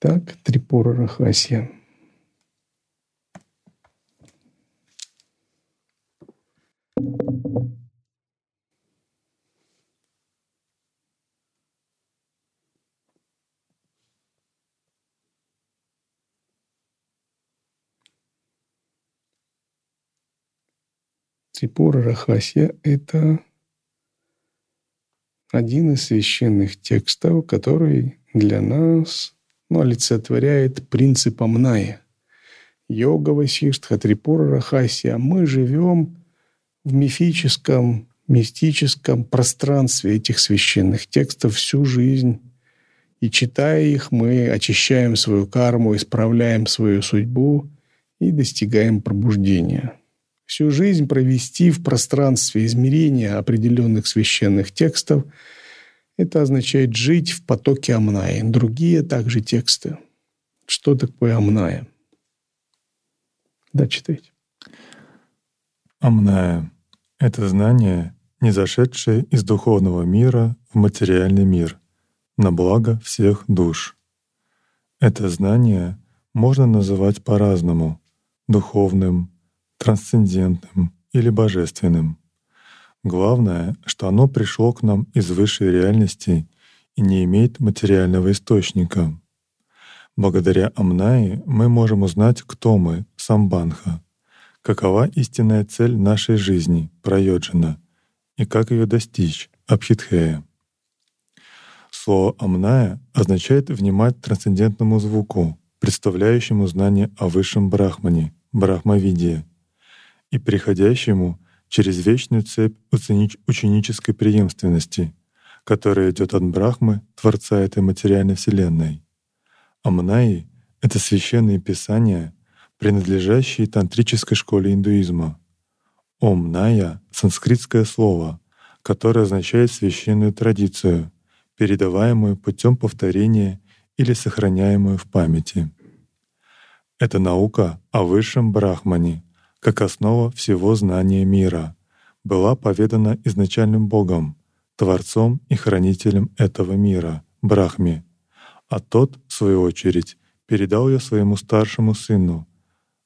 Так, Трипура Рахасья. Трипура Рахасья – это один из священных текстов, который для нас ну, олицетворяет принцип Амная. Йога Васиштха, Трипура Рахасия. Мы живем в мифическом, мистическом пространстве этих священных текстов всю жизнь. И читая их, мы очищаем свою карму, исправляем свою судьбу и достигаем пробуждения. Всю жизнь провести в пространстве измерения определенных священных текстов – это означает жить в потоке Амная. Другие также тексты. Что такое Амная? Да, читайте. Амная — это знание, не зашедшее из духовного мира в материальный мир, на благо всех душ. Это знание можно называть по-разному — духовным, трансцендентным или божественным. Главное, что оно пришло к нам из высшей реальности и не имеет материального источника. Благодаря Амнаи мы можем узнать, кто мы, Самбанха, какова истинная цель нашей жизни, Прайоджина, и как ее достичь, Абхитхея. Слово «амная» означает внимать трансцендентному звуку, представляющему знание о высшем брахмане, брахмавидии, и приходящему через вечную цепь ученической преемственности, которая идет от Брахмы, Творца этой материальной Вселенной. Амнаи — это священные писания, принадлежащие тантрической школе индуизма. Ом-ная — санскритское слово, которое означает священную традицию, передаваемую путем повторения или сохраняемую в памяти. Это наука о высшем брахмане, как основа всего знания мира, была поведана изначальным Богом, Творцом и Хранителем этого мира, Брахме, а тот, в свою очередь, передал ее своему старшему сыну,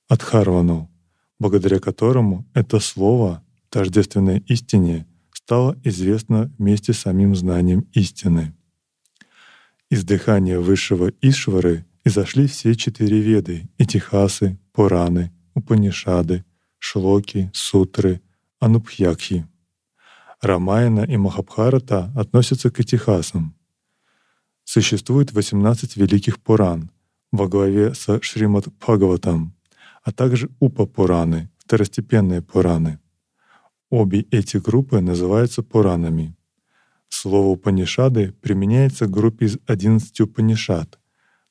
Адхарвану, благодаря которому это слово, тождественное истине, стало известно вместе с самим знанием истины. Из дыхания высшего Ишвары изошли все четыре веды — Этихасы, Пураны, Упанишады, Шлоки, Сутры, Анупхьякхи. Рамаяна и Махабхарата относятся к этихасам. Существует 18 великих Пуран во главе со Шримад Бхагаватам, а также Упа-Пураны, второстепенные Пураны. Обе эти группы называются Пуранами. Слово Упанишады применяется к группе из 11 Упанишад,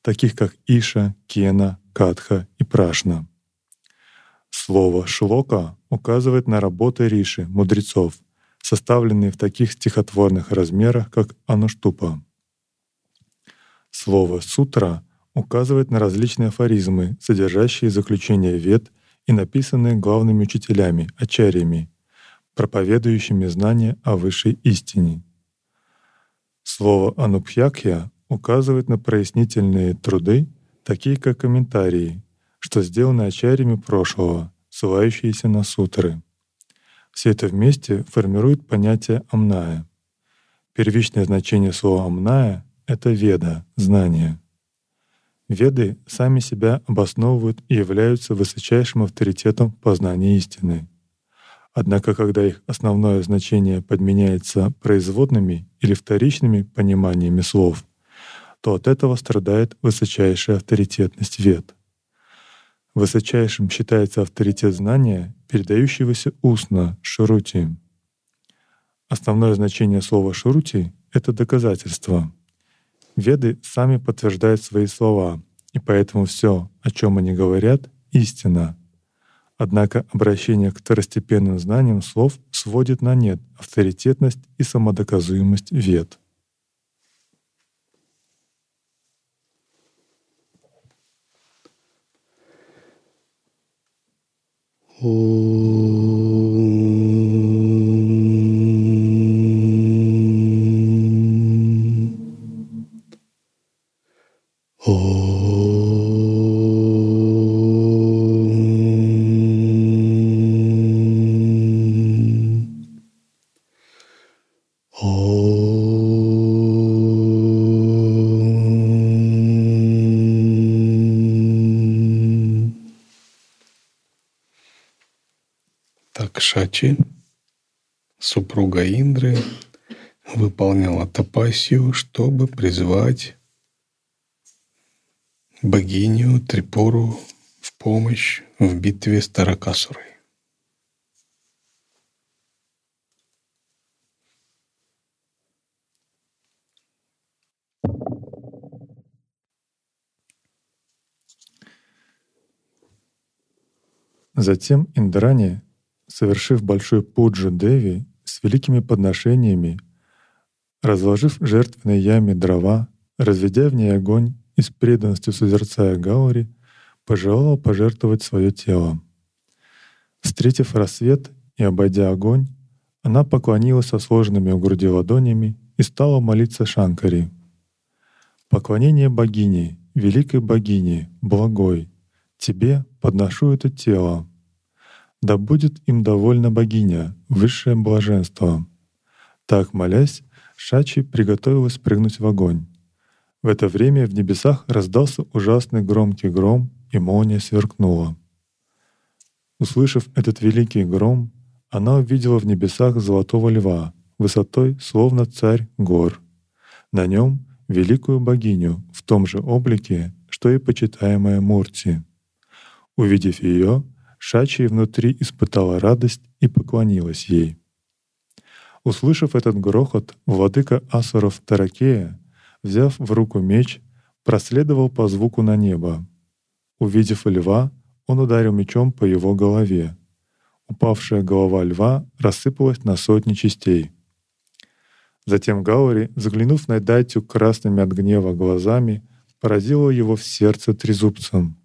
таких как Иша, Кена, Катха и Прашна. Слово «шлока» указывает на работы риши, мудрецов, составленные в таких стихотворных размерах, как ануштупа. Слово «сутра» указывает на различные афоризмы, содержащие заключения вет и написанные главными учителями, ачарьями, проповедующими знания о высшей истине. Слово «анупхьякхя» указывает на прояснительные труды, такие как комментарии, что сделаны ачарьями прошлого, ссылающиеся на сутры. Все это вместе формирует понятие амная. Первичное значение слова амная — это веда, знание. Веды сами себя обосновывают и являются высочайшим авторитетом познания истины. Однако, когда их основное значение подменяется производными или вторичными пониманиями слов, то от этого страдает высочайшая авторитетность вед. Высочайшим считается авторитет знания, передающегося устно, шурути. Основное значение слова «шурути» — это доказательство. Веды сами подтверждают свои слова, и поэтому все, о чем они говорят, — истина. Однако обращение к второстепенным знаниям слов сводит на нет авторитетность и самодоказуемость вед. Oh. Супруга Индры, выполняла тапасию, чтобы призвать богиню Трипуру в помощь в битве с Таракасурой. Затем Индрани, совершив большой пуджу Деви с великими подношениями, разложив в жертвенной яме дрова, разведя в ней огонь и с преданностью созерцая Гаури, пожелала пожертвовать свое тело. Встретив рассвет и обойдя огонь, она поклонилась со сложенными у груди ладонями и стала молиться Шанкари. Поклонение богине, великой богине, благой, Тебе подношу это тело. Да будет им довольна богиня, высшее блаженство. Так, молясь, Шачи приготовилась прыгнуть в огонь. В это время в небесах раздался ужасный громкий гром, и молния сверкнула. Услышав этот великий гром, она увидела в небесах золотого льва, высотой словно царь гор. На нем великую богиню в том же облике, что и почитаемая Мурти. Увидев ее, Шачи внутри испытала радость и поклонилась ей. Услышав этот грохот, владыка Асуров Таракея, взяв в руку меч, проследовал по звуку на небо. Увидев льва, он ударил мечом по его голове. Упавшая голова льва рассыпалась на сотни частей. Затем Гаури, заглянув на Дайтю красными от гнева глазами, поразила его в сердце трезубцем.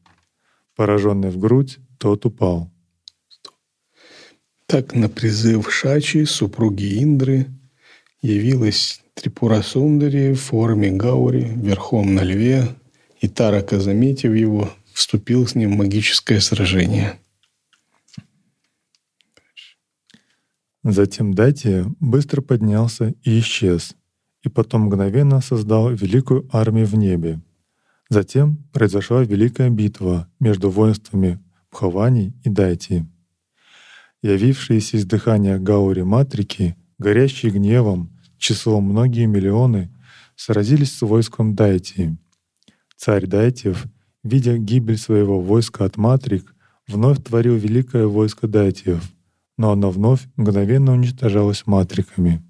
Пораженный в грудь, тот упал. Так на призыв Шачи, супруги Индры, явилась Трипура Сундари в форме Гаури, верхом на льве, и Тарака, заметив его, вступил с ним в магическое сражение. Затем Дати быстро поднялся и исчез, и потом мгновенно создал великую армию в небе, Затем произошла великая битва между воинствами Пхавани и Дайти. Явившиеся из дыхания Гаури Матрики, горящие гневом, числом многие миллионы, сразились с войском Дайти. Царь Дайтев, видя гибель своего войска от Матрик, вновь творил великое войско Дайтиев, но оно вновь мгновенно уничтожалось Матриками.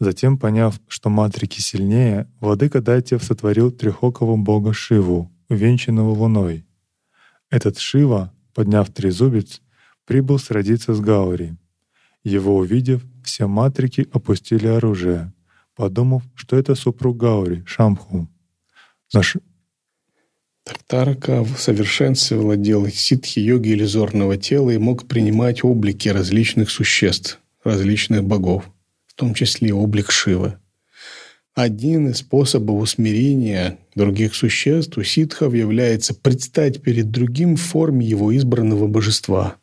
Затем, поняв, что матрики сильнее, владыка Дайтев сотворил трехокого бога Шиву, увенчанного луной. Этот Шива, подняв трезубец, прибыл сродиться с Гаури. Его увидев, все матрики опустили оружие, подумав, что это супруг Гаури, Шамху. Наш... Тартарака в совершенстве владел ситхи-йоги иллюзорного тела и мог принимать облики различных существ, различных богов в том числе облик Шивы. Один из способов усмирения других существ у ситхов является предстать перед другим в форме его избранного божества.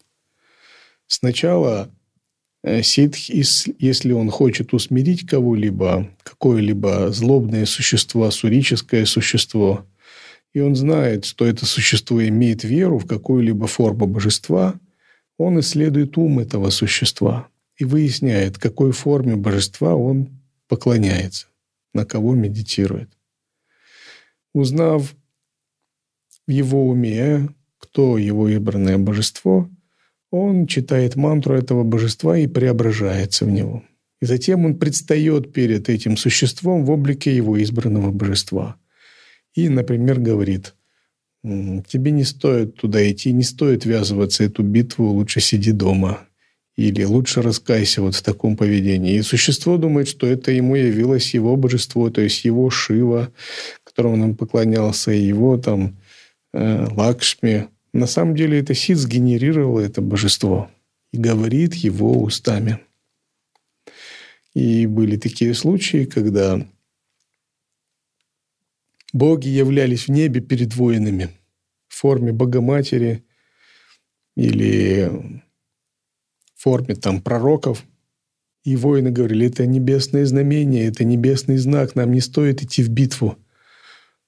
Сначала э, ситх, если он хочет усмирить кого-либо, какое-либо злобное существо, сурическое существо, и он знает, что это существо имеет веру в какую-либо форму божества, он исследует ум этого существа и выясняет, какой форме божества он поклоняется, на кого медитирует. Узнав в его уме, кто его избранное божество, он читает мантру этого божества и преображается в него. И затем он предстает перед этим существом в облике его избранного божества. И, например, говорит, тебе не стоит туда идти, не стоит ввязываться эту битву, лучше сиди дома или лучше раскайся вот в таком поведении. И существо думает, что это ему явилось его божество, то есть его Шива, которому он поклонялся, и его там э, Лакшми. На самом деле это Сид сгенерировал это божество и говорит его устами. И были такие случаи, когда боги являлись в небе перед воинами в форме Богоматери или форме там пророков И воины говорили, это небесное знамение, это небесный знак, нам не стоит идти в битву.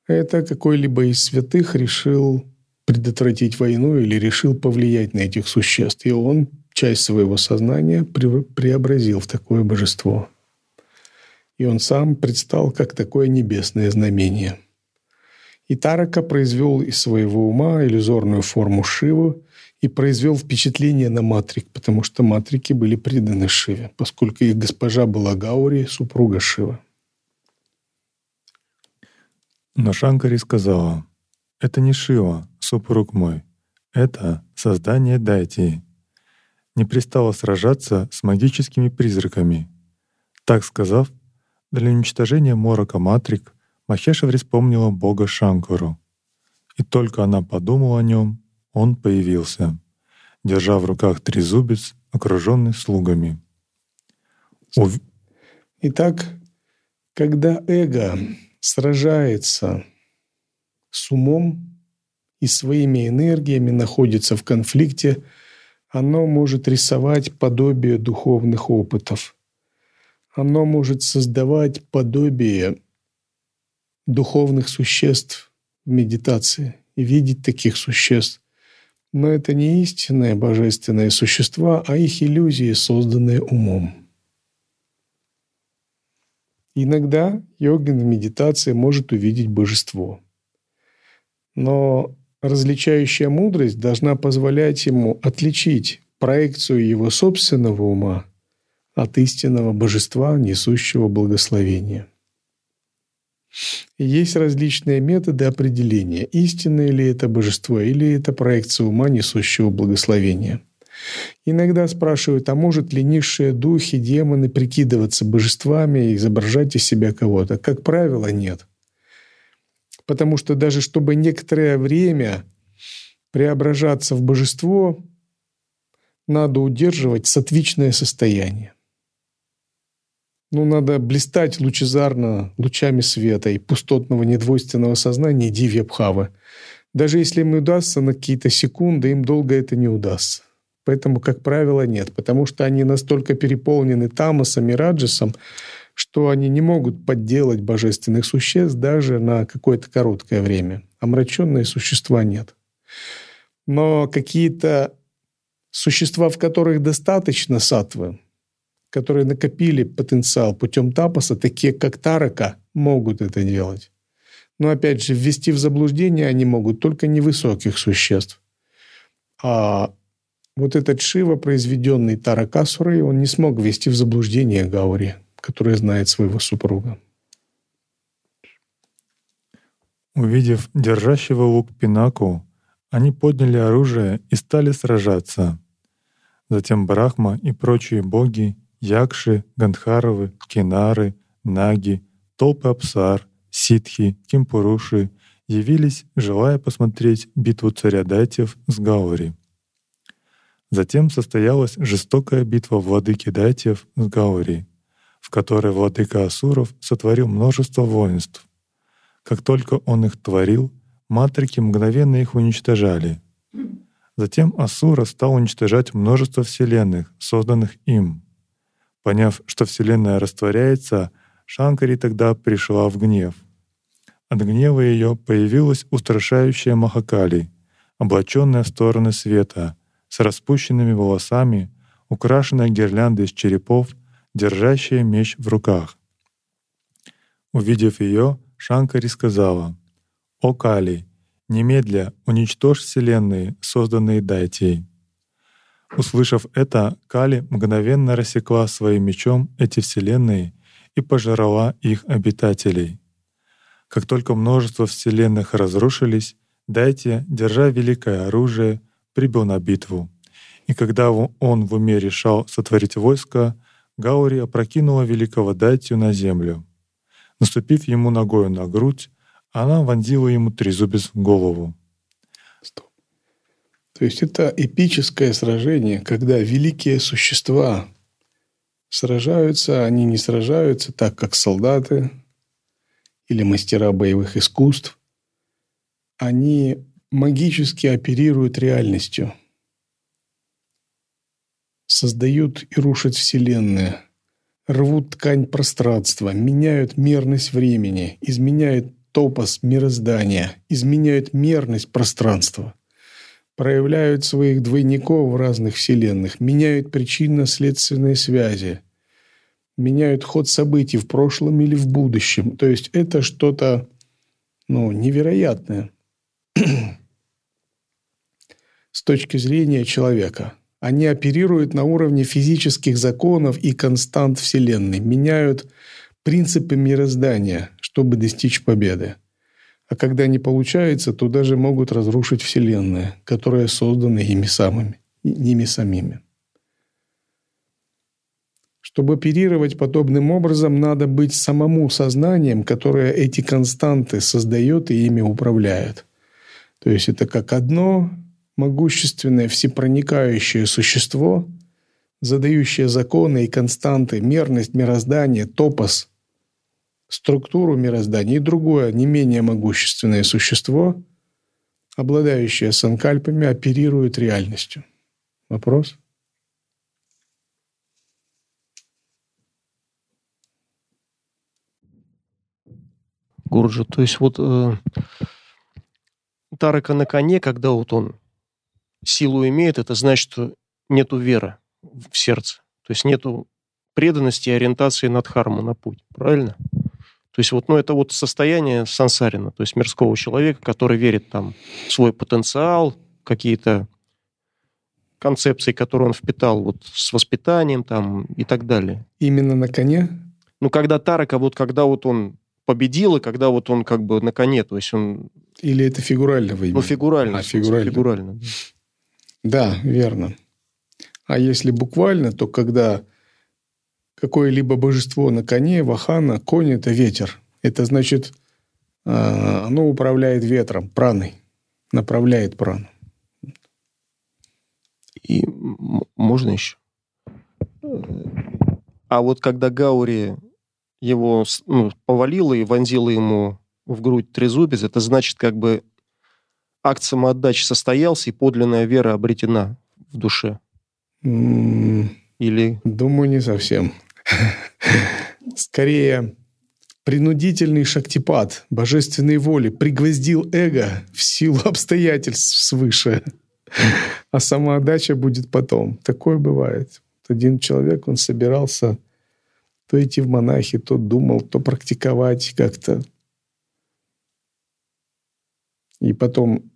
Это какой-либо из святых решил предотвратить войну или решил повлиять на этих существ. И он часть своего сознания преобразил в такое божество. И он сам предстал как такое небесное знамение. И Тарака произвел из своего ума иллюзорную форму Шиву и произвел впечатление на Матрик, потому что Матрики были преданы Шиве, поскольку их госпожа была Гаури, супруга Шива. Но Шанкари сказала, «Это не Шива, супруг мой, это создание Дайти, не пристало сражаться с магическими призраками. Так сказав, для уничтожения морока Матрик Махешаври вспомнила бога Шанкару. И только она подумала о нем, он появился, держа в руках трезубец, окруженный слугами. Ув... Итак, когда эго сражается с умом и своими энергиями находится в конфликте оно может рисовать подобие духовных опытов. Оно может создавать подобие духовных существ в медитации и видеть таких существ. Но это не истинные божественные существа, а их иллюзии, созданные умом. Иногда йогин в медитации может увидеть божество. Но Различающая мудрость должна позволять ему отличить проекцию его собственного ума от истинного божества, несущего благословение. Есть различные методы определения, истинное ли это божество или это проекция ума, несущего благословения. Иногда спрашивают, а может ли низшие духи, демоны прикидываться божествами и изображать из себя кого-то? Как правило, нет – Потому что даже чтобы некоторое время преображаться в божество, надо удерживать сатвичное состояние. Ну, надо блистать лучезарно лучами света и пустотного недвойственного сознания дивья-бхавы. Даже если им удастся на какие-то секунды, им долго это не удастся. Поэтому, как правило, нет, потому что они настолько переполнены тамасом и раджасом, что они не могут подделать божественных существ даже на какое-то короткое время. Омраченные существа нет. Но какие-то существа, в которых достаточно сатвы, которые накопили потенциал путем тапаса, такие как Тарака, могут это делать. Но опять же, ввести в заблуждение они могут только невысоких существ. А вот этот Шива, произведенный Таракасурой, он не смог ввести в заблуждение Гаури которая знает своего супруга. Увидев держащего лук Пинаку, они подняли оружие и стали сражаться. Затем Брахма и прочие боги, Якши, Гандхаровы, Кинары, Наги, толпы Апсар, Ситхи, Кимпуруши явились, желая посмотреть битву царя Дайтев с Гаури. Затем состоялась жестокая битва владыки Дайтев с Гаури в которой владыка Асуров сотворил множество воинств. Как только он их творил, матрики мгновенно их уничтожали. Затем Асура стал уничтожать множество вселенных, созданных им. Поняв, что Вселенная растворяется, Шанкари тогда пришла в гнев. От гнева ее появилась устрашающая Махакали, облаченная в стороны света, с распущенными волосами, украшенная гирляндой из черепов держащая меч в руках. Увидев ее, Шанкари сказала, «О Кали, немедля уничтожь вселенные, созданные Дайтей». Услышав это, Кали мгновенно рассекла своим мечом эти вселенные и пожрала их обитателей. Как только множество вселенных разрушились, Дайте, держа великое оружие, прибыл на битву. И когда он в уме решал сотворить войско, Гаури опрокинула великого Дайтю на землю. Наступив ему ногою на грудь, она вонзила ему трезубец в голову. То есть это эпическое сражение, когда великие существа сражаются, они не сражаются так, как солдаты или мастера боевых искусств. Они магически оперируют реальностью – создают и рушат Вселенную, рвут ткань пространства, меняют мерность времени, изменяют топос мироздания, изменяют мерность пространства, проявляют своих двойников в разных вселенных, меняют причинно-следственные связи, меняют ход событий в прошлом или в будущем. То есть это что-то ну, невероятное с точки зрения человека. Они оперируют на уровне физических законов и констант Вселенной, меняют принципы мироздания, чтобы достичь победы. А когда не получается, то даже могут разрушить Вселенную, которая создана ими самыми, ними самими. Чтобы оперировать подобным образом, надо быть самому сознанием, которое эти константы создает и ими управляет. То есть это как одно могущественное всепроникающее существо, задающее законы и константы, мерность мироздания, топос, структуру мироздания, и другое, не менее могущественное существо, обладающее санкальпами, оперирует реальностью. Вопрос? Гурджа, то есть вот э, Тарака на коне, когда вот он силу имеет, это значит, что нету веры в сердце. То есть нету преданности и ориентации на дхарму, на путь. Правильно? То есть вот, ну, это вот состояние сансарина, то есть мирского человека, который верит там в свой потенциал, какие-то концепции, которые он впитал вот с воспитанием там и так далее. Именно на коне? Ну, когда Тарака, вот когда вот он победил, и когда вот он как бы на коне, то есть он... Или это фигурально вы Ну, фигурально. А, фигурально. Фигурально. Да, верно. А если буквально, то когда какое-либо божество на коне, вахана, конь – это ветер. Это значит, а, оно управляет ветром, праной, направляет прану. И можно еще? А вот когда Гаури его ну, повалила и вонзила ему в грудь трезубец, это значит, как бы акт самоотдачи состоялся, и подлинная вера обретена в душе? Или... Думаю, не совсем. Скорее, принудительный шактипад божественной воли пригвоздил эго в силу обстоятельств свыше. А самоотдача будет потом. Такое бывает. Один человек, он собирался то идти в монахи, то думал, то практиковать как-то. И потом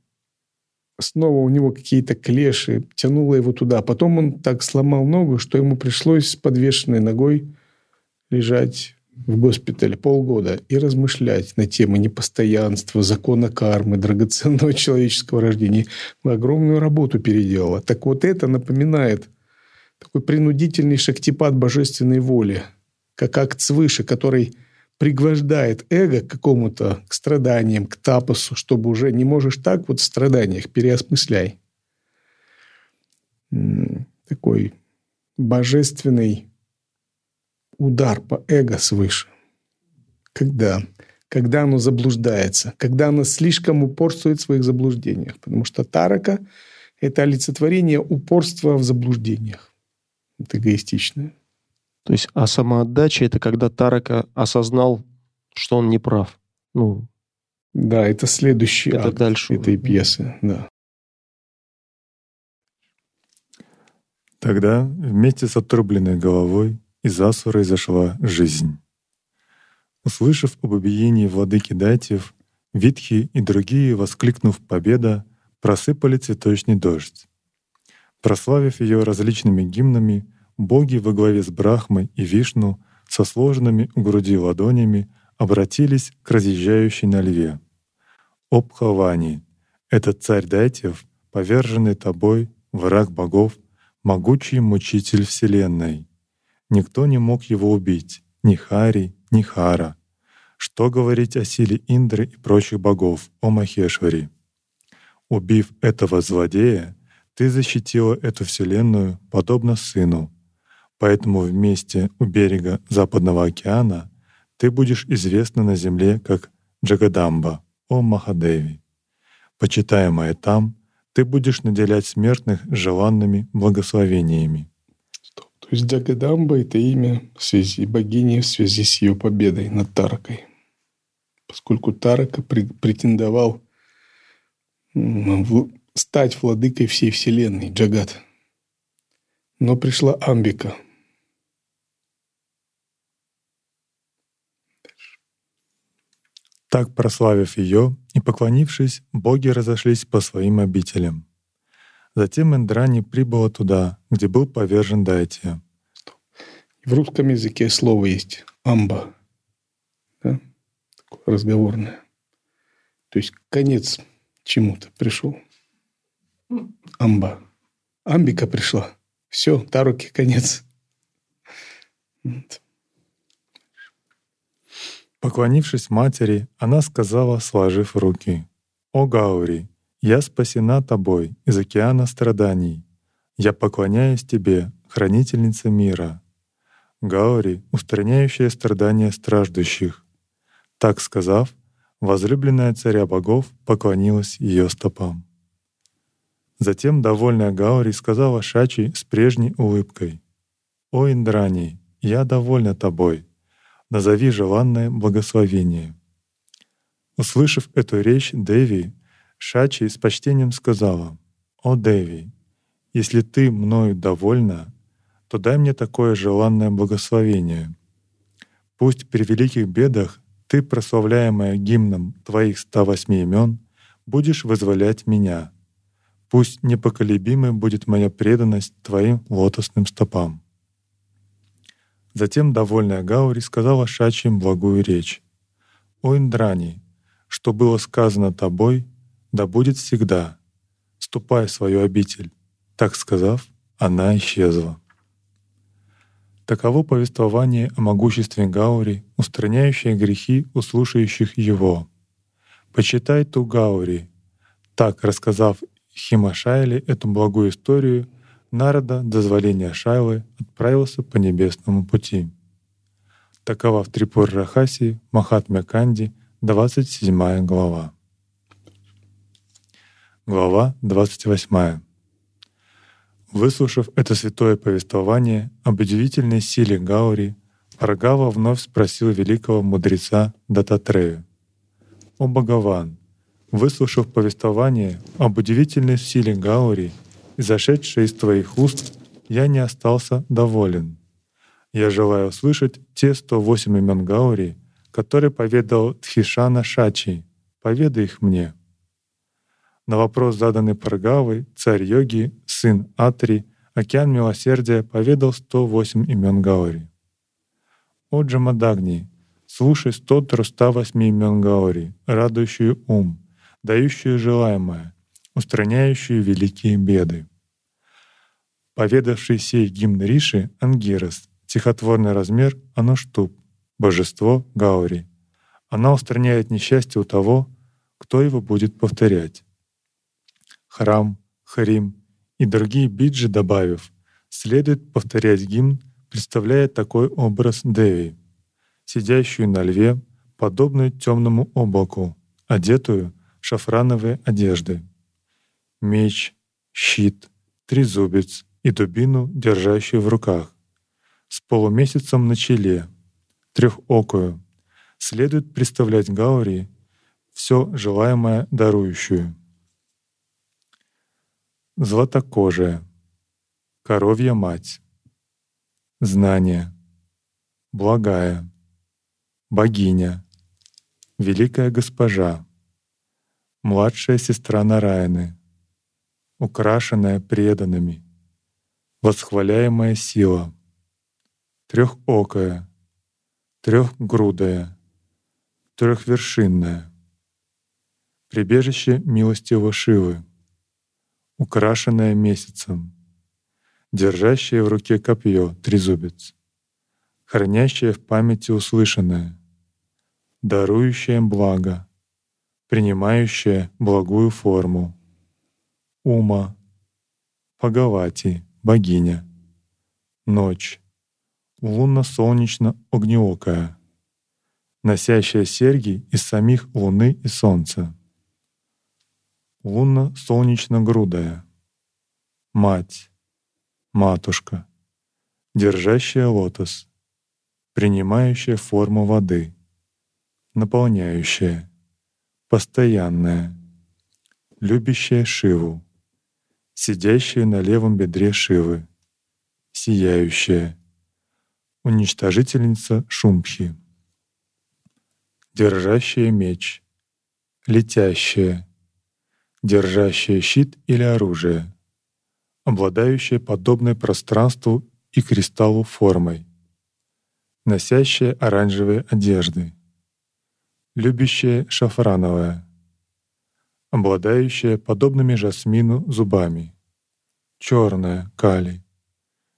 снова у него какие-то клеши, тянуло его туда. Потом он так сломал ногу, что ему пришлось с подвешенной ногой лежать в госпитале полгода и размышлять на темы непостоянства, закона кармы, драгоценного человеческого рождения. Огромную работу переделала. Так вот это напоминает такой принудительный шактипад божественной воли, как акт свыше, который пригвождает эго к какому-то, к страданиям, к тапосу, чтобы уже не можешь так вот в страданиях, переосмысляй. Такой божественный удар по эго свыше. Когда? Когда оно заблуждается, когда оно слишком упорствует в своих заблуждениях. Потому что тарака – это олицетворение упорства в заблуждениях. Это эгоистичное. То есть, а самоотдача – это когда Тарака осознал, что он не прав. Ну, да, это следующий это акт дальше этой пьесы, да. Тогда вместе с отрубленной головой из Асуры зашла жизнь. Услышав об убиении владыки Дайтев, Витхи и другие, воскликнув «Победа!», просыпали цветочный дождь. Прославив ее различными гимнами, боги во главе с Брахмой и Вишну со сложенными у груди ладонями обратились к разъезжающей на льве. «О Пхавани, этот царь Дайтев, поверженный тобой, враг богов, могучий мучитель вселенной. Никто не мог его убить, ни Хари, ни Хара. Что говорить о силе Индры и прочих богов, о Махешвари? Убив этого злодея, ты защитила эту вселенную подобно сыну, Поэтому вместе у берега Западного океана ты будешь известна на земле как Джагадамба, о Махадеви. Почитаемая там, ты будешь наделять смертных желанными благословениями. Стоп. То есть Джагадамба — это имя в связи богини в связи с ее победой над Таракой. Поскольку Тарака претендовал стать владыкой всей вселенной, Джагат. Но пришла Амбика. Так, прославив ее и поклонившись, боги разошлись по своим обителям. Затем Индрани прибыла туда, где был повержен Дайтия. В русском языке слово есть «амба». Да? Разговорное. То есть конец чему-то пришел. Амба. Амбика пришла. Все, Таруки конец. Поклонившись матери, она сказала, сложив руки, «О Гаури, я спасена тобой из океана страданий. Я поклоняюсь тебе, хранительница мира. Гаури, устраняющая страдания страждущих». Так сказав, возлюбленная царя богов поклонилась ее стопам. Затем довольная Гаури сказала Шачи с прежней улыбкой, «О Индрани, я довольна тобой, назови желанное благословение». Услышав эту речь Деви, Шачи с почтением сказала, «О Деви, если ты мною довольна, то дай мне такое желанное благословение. Пусть при великих бедах ты, прославляемая гимном твоих 108 имен, будешь вызволять меня. Пусть непоколебимой будет моя преданность твоим лотосным стопам. Затем довольная Гаури сказала Шачим благую речь. «О Индрани, что было сказано тобой, да будет всегда. Ступай в свою обитель». Так сказав, она исчезла. Таково повествование о могуществе Гаури, устраняющее грехи у слушающих его. «Почитай ту Гаури». Так, рассказав Химашайле эту благую историю, Нарада, дозволения Шайлы, отправился по небесному пути. Такова в Трипур Рахаси, Махатмя Канди, 27 глава. Глава 28. Выслушав это святое повествование об удивительной силе Гаури, Аргава вновь спросил великого мудреца Дататрею. «О Бхагаван, выслушав повествование об удивительной силе Гаури, изошедшей из твоих уст, я не остался доволен. Я желаю услышать те 108 имен Гаури, которые поведал Тхишана Шачи. Поведай их мне». На вопрос, заданный Паргавой, царь йоги, сын Атри, океан милосердия поведал 108 имен Гаори. «О Джамадагни, слушай 108 имен Гаори, радующую ум, дающую желаемое, устраняющую великие беды». Поведавший сей гимн Риши Ангирос, стихотворный размер Ануштуб, божество Гаури. Она устраняет несчастье у того, кто его будет повторять храм, харим и другие биджи добавив, следует повторять гимн, представляя такой образ Деви, сидящую на льве, подобную темному облаку, одетую в шафрановые одежды. Меч, щит, трезубец и дубину, держащую в руках, с полумесяцем на челе, трехокую, следует представлять Гаури все желаемое дарующую. Златокожая, коровья мать, знание, благая, богиня, великая госпожа, младшая сестра Нараяны, украшенная преданными, восхваляемая сила, трехокая, трехгрудая, трехвершинная, прибежище милостивого Шивы — украшенная месяцем, держащая в руке копье, трезубец, хранящая в памяти услышанное, дарующая благо, принимающая благую форму, ума, Пагавати, богиня, ночь, лунно-солнечно-огнеокая, носящая серьги из самих Луны и Солнца, лунно-солнечно-грудая, мать, матушка, держащая лотос, принимающая форму воды, наполняющая, постоянная, любящая Шиву, сидящая на левом бедре Шивы, сияющая, уничтожительница Шумхи, держащая меч, летящая, держащая щит или оружие, обладающая подобной пространству и кристаллу формой, носящая оранжевые одежды, любящая шафрановая, обладающая подобными жасмину зубами, черная кали,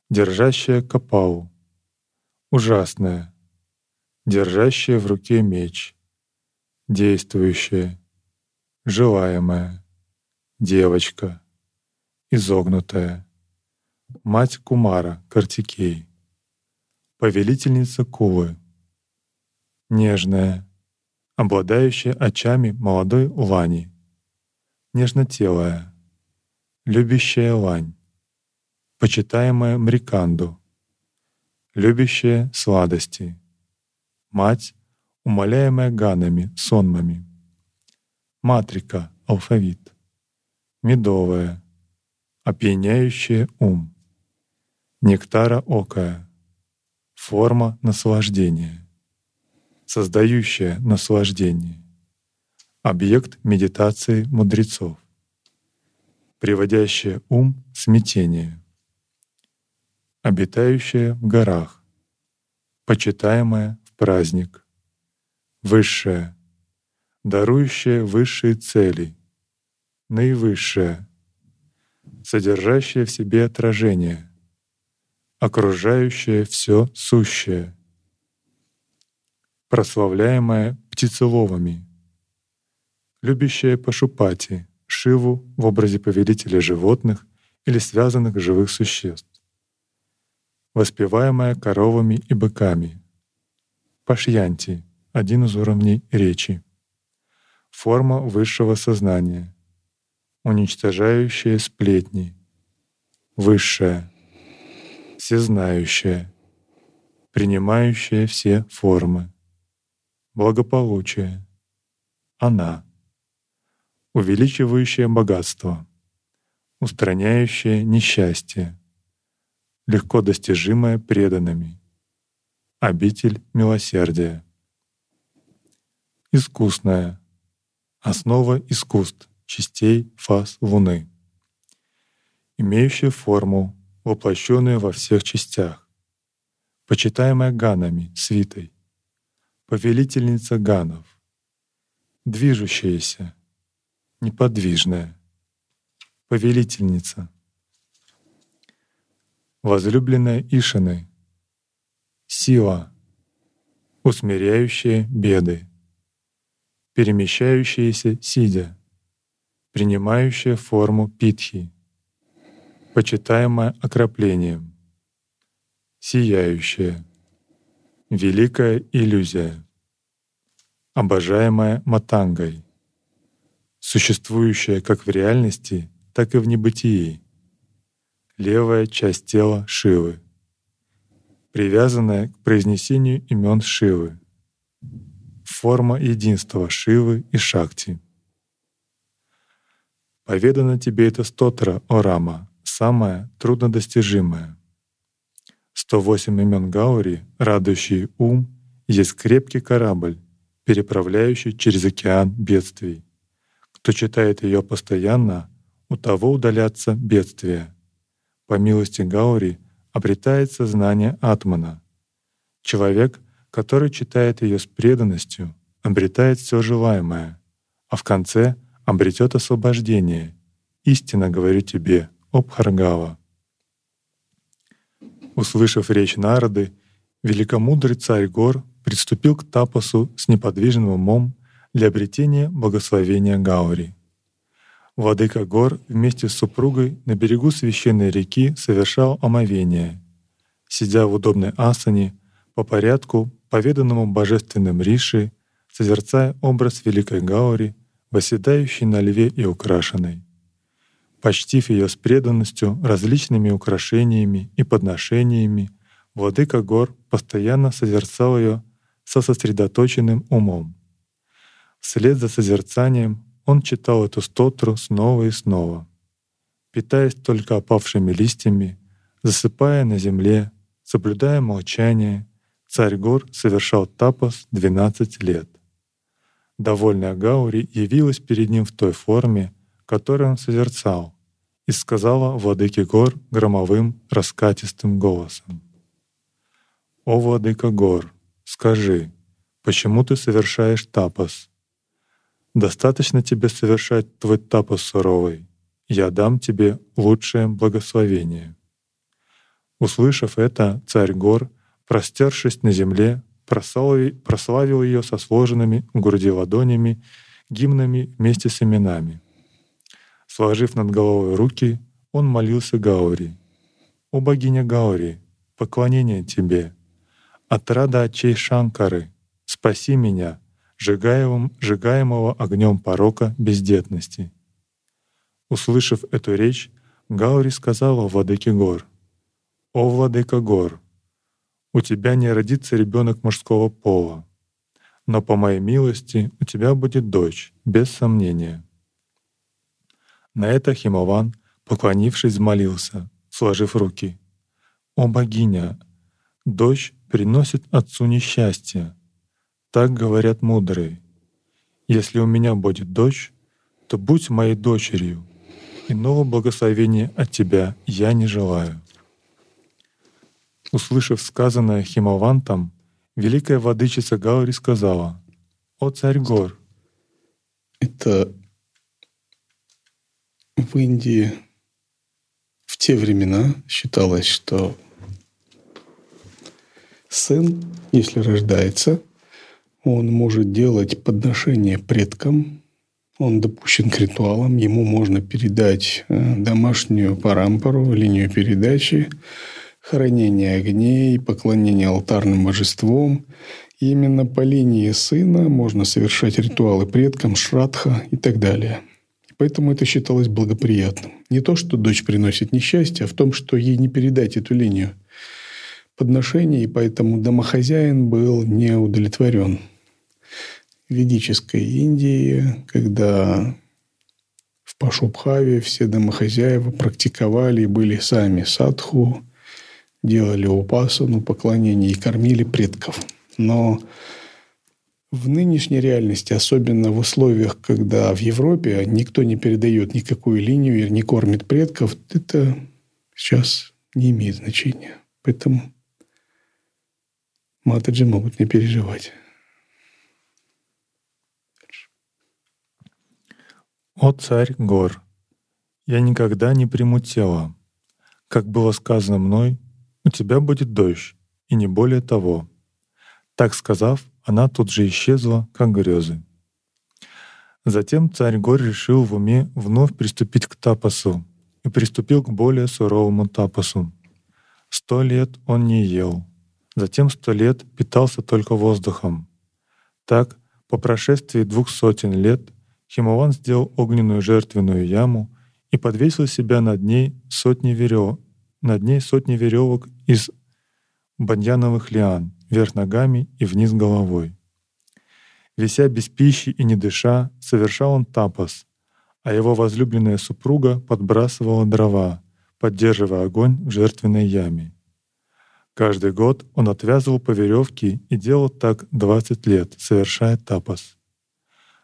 держащая капау, ужасная, держащая в руке меч, действующая, желаемая, девочка, изогнутая, мать Кумара Картикей, повелительница Кулы, нежная, обладающая очами молодой лани, нежнотелая, любящая лань, почитаемая Мриканду, любящая сладости, мать, умоляемая ганами, сонмами, матрика, алфавит, медовая, опьяняющая ум, нектара окая, форма наслаждения, создающая наслаждение, объект медитации мудрецов, приводящая ум в смятение, обитающая в горах, почитаемая в праздник, высшая, дарующая высшие цели, наивысшая, содержащая в себе отражение, окружающее все сущее, прославляемая птицеловами, любящая Пашупати, Шиву в образе повелителя животных или связанных живых существ, воспеваемая коровами и быками, Пашьянти — один из уровней речи, форма высшего сознания, уничтожающая сплетни, высшая, всезнающая, принимающая все формы, благополучие, она, увеличивающая богатство, устраняющая несчастье, легко достижимое преданными, обитель милосердия, искусная, основа искусств, частей фаз Луны, имеющая форму, воплощенную во всех частях, почитаемая ганами, свитой, повелительница ганов, движущаяся, неподвижная, повелительница, возлюбленная Ишины, сила, усмиряющая беды, перемещающаяся сидя, принимающая форму питхи, почитаемая окроплением, сияющая, великая иллюзия, обожаемая матангой, существующая как в реальности, так и в небытии, левая часть тела Шивы, привязанная к произнесению имен Шивы, форма единства Шивы и Шакти. Поведано тебе это стотра, о Рама, самое труднодостижимое. 108 имен Гаури, радующий ум, есть крепкий корабль, переправляющий через океан бедствий. Кто читает ее постоянно, у того удалятся бедствия. По милости Гаури обретается знание Атмана. Человек, который читает ее с преданностью, обретает все желаемое, а в конце обретет освобождение. Истинно говорю тебе, Обхаргава. Услышав речь Народы, великомудрый царь гор приступил к тапосу с неподвижным умом для обретения благословения Гаури. Владыка гор вместе с супругой на берегу священной реки совершал омовение. Сидя в удобной асане, по порядку, поведанному божественным Риши, созерцая образ великой Гаури, восседающей на льве и украшенной. Почтив ее с преданностью различными украшениями и подношениями, владыка гор постоянно созерцал ее со сосредоточенным умом. Вслед за созерцанием он читал эту стотру снова и снова, питаясь только опавшими листьями, засыпая на земле, соблюдая молчание, царь гор совершал тапос 12 лет. Довольная Гаури явилась перед ним в той форме, которую он созерцал, и сказала владыке гор громовым раскатистым голосом. «О, владыка гор, скажи, почему ты совершаешь тапос? Достаточно тебе совершать твой тапос суровый, я дам тебе лучшее благословение». Услышав это, царь гор, простершись на земле, прославил ее со сложенными в груди ладонями, гимнами вместе с именами. Сложив над головой руки, он молился Гаури. «О богиня Гаури, поклонение тебе! Отрада очей Шанкары, спаси меня, сжигаемым, сжигаемого огнем порока бездетности!» Услышав эту речь, Гаури сказала владыке гор, «О, владыка гор, у тебя не родится ребенок мужского пола, но по моей милости у тебя будет дочь, без сомнения». На это Химован, поклонившись, молился, сложив руки. «О богиня, дочь приносит отцу несчастье. Так говорят мудрые. Если у меня будет дочь, то будь моей дочерью. Иного благословения от тебя я не желаю». Услышав сказанное Химавантом, великая владычица Гаури сказала, «О царь гор!» Это в Индии в те времена считалось, что сын, если рождается, он может делать подношение предкам, он допущен к ритуалам, ему можно передать э, домашнюю парампору, линию передачи, хранение огней, поклонение алтарным божествам. И именно по линии сына можно совершать ритуалы предкам, шрадха и так далее. Поэтому это считалось благоприятным. Не то, что дочь приносит несчастье, а в том, что ей не передать эту линию подношений, и поэтому домохозяин был не удовлетворен. В ведической Индии, когда в Пашубхаве все домохозяева практиковали и были сами садху, делали упасану, поклонение и кормили предков. Но в нынешней реальности, особенно в условиях, когда в Европе никто не передает никакую линию и не кормит предков, это сейчас не имеет значения. Поэтому матаджи могут не переживать. «О царь гор, я никогда не приму тело. Как было сказано мной, у тебя будет дождь, и не более того». Так сказав, она тут же исчезла, как грезы. Затем царь Гор решил в уме вновь приступить к тапосу и приступил к более суровому тапосу. Сто лет он не ел, затем сто лет питался только воздухом. Так, по прошествии двух сотен лет, Химован сделал огненную жертвенную яму и подвесил себя над ней сотни веревок, над ней сотни веревок из баньяновых лиан, вверх ногами и вниз головой. Вися без пищи и не дыша, совершал он тапос, а его возлюбленная супруга подбрасывала дрова, поддерживая огонь в жертвенной яме. Каждый год он отвязывал по веревке и делал так 20 лет, совершая тапос.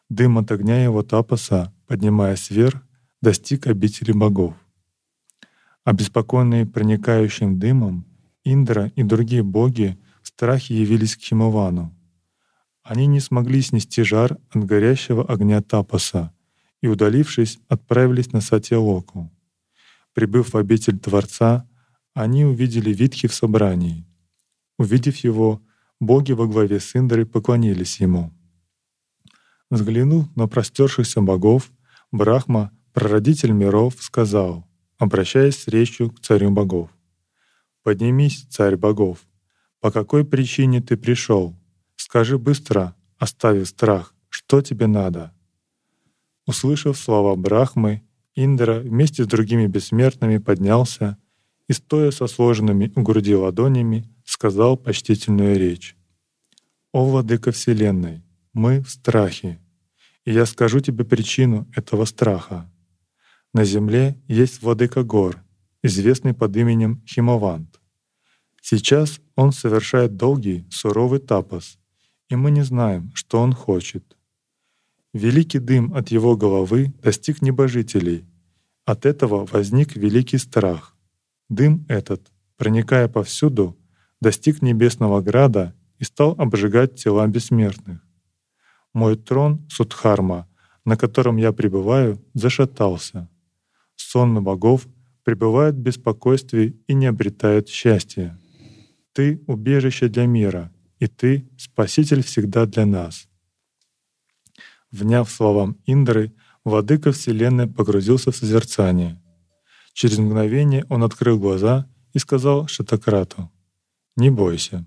Дым от огня его тапоса, поднимаясь вверх, достиг обители богов. Обеспокоенные проникающим дымом, Индра и другие боги в страхе явились к Химовану. Они не смогли снести жар от горящего огня Тапоса и, удалившись, отправились на Сатьялоку. Прибыв в обитель Творца, они увидели Витхи в собрании. Увидев его, боги во главе с Индрой поклонились ему. Взглянув на простершихся богов, Брахма, прародитель миров, сказал, обращаясь с речью к царю богов. «Поднимись, царь богов! По какой причине ты пришел? Скажи быстро, оставив страх, что тебе надо?» Услышав слова Брахмы, Индра вместе с другими бессмертными поднялся и, стоя со сложенными у груди ладонями, сказал почтительную речь. «О, Владыка Вселенной, мы в страхе, и я скажу тебе причину этого страха. На земле есть Владыка Гор, известный под именем Химовант. Сейчас он совершает долгий, суровый тапос, и мы не знаем, что он хочет. Великий дым от его головы достиг небожителей. От этого возник великий страх. Дым этот, проникая повсюду, достиг небесного града и стал обжигать тела бессмертных. Мой трон Судхарма, на котором я пребываю, зашатался. Сонмы богов пребывают в беспокойстве и не обретают счастья. Ты — убежище для мира, и Ты — Спаситель всегда для нас. Вняв словам Индры, владыка Вселенной погрузился в созерцание. Через мгновение он открыл глаза и сказал Шатакрату «Не бойся».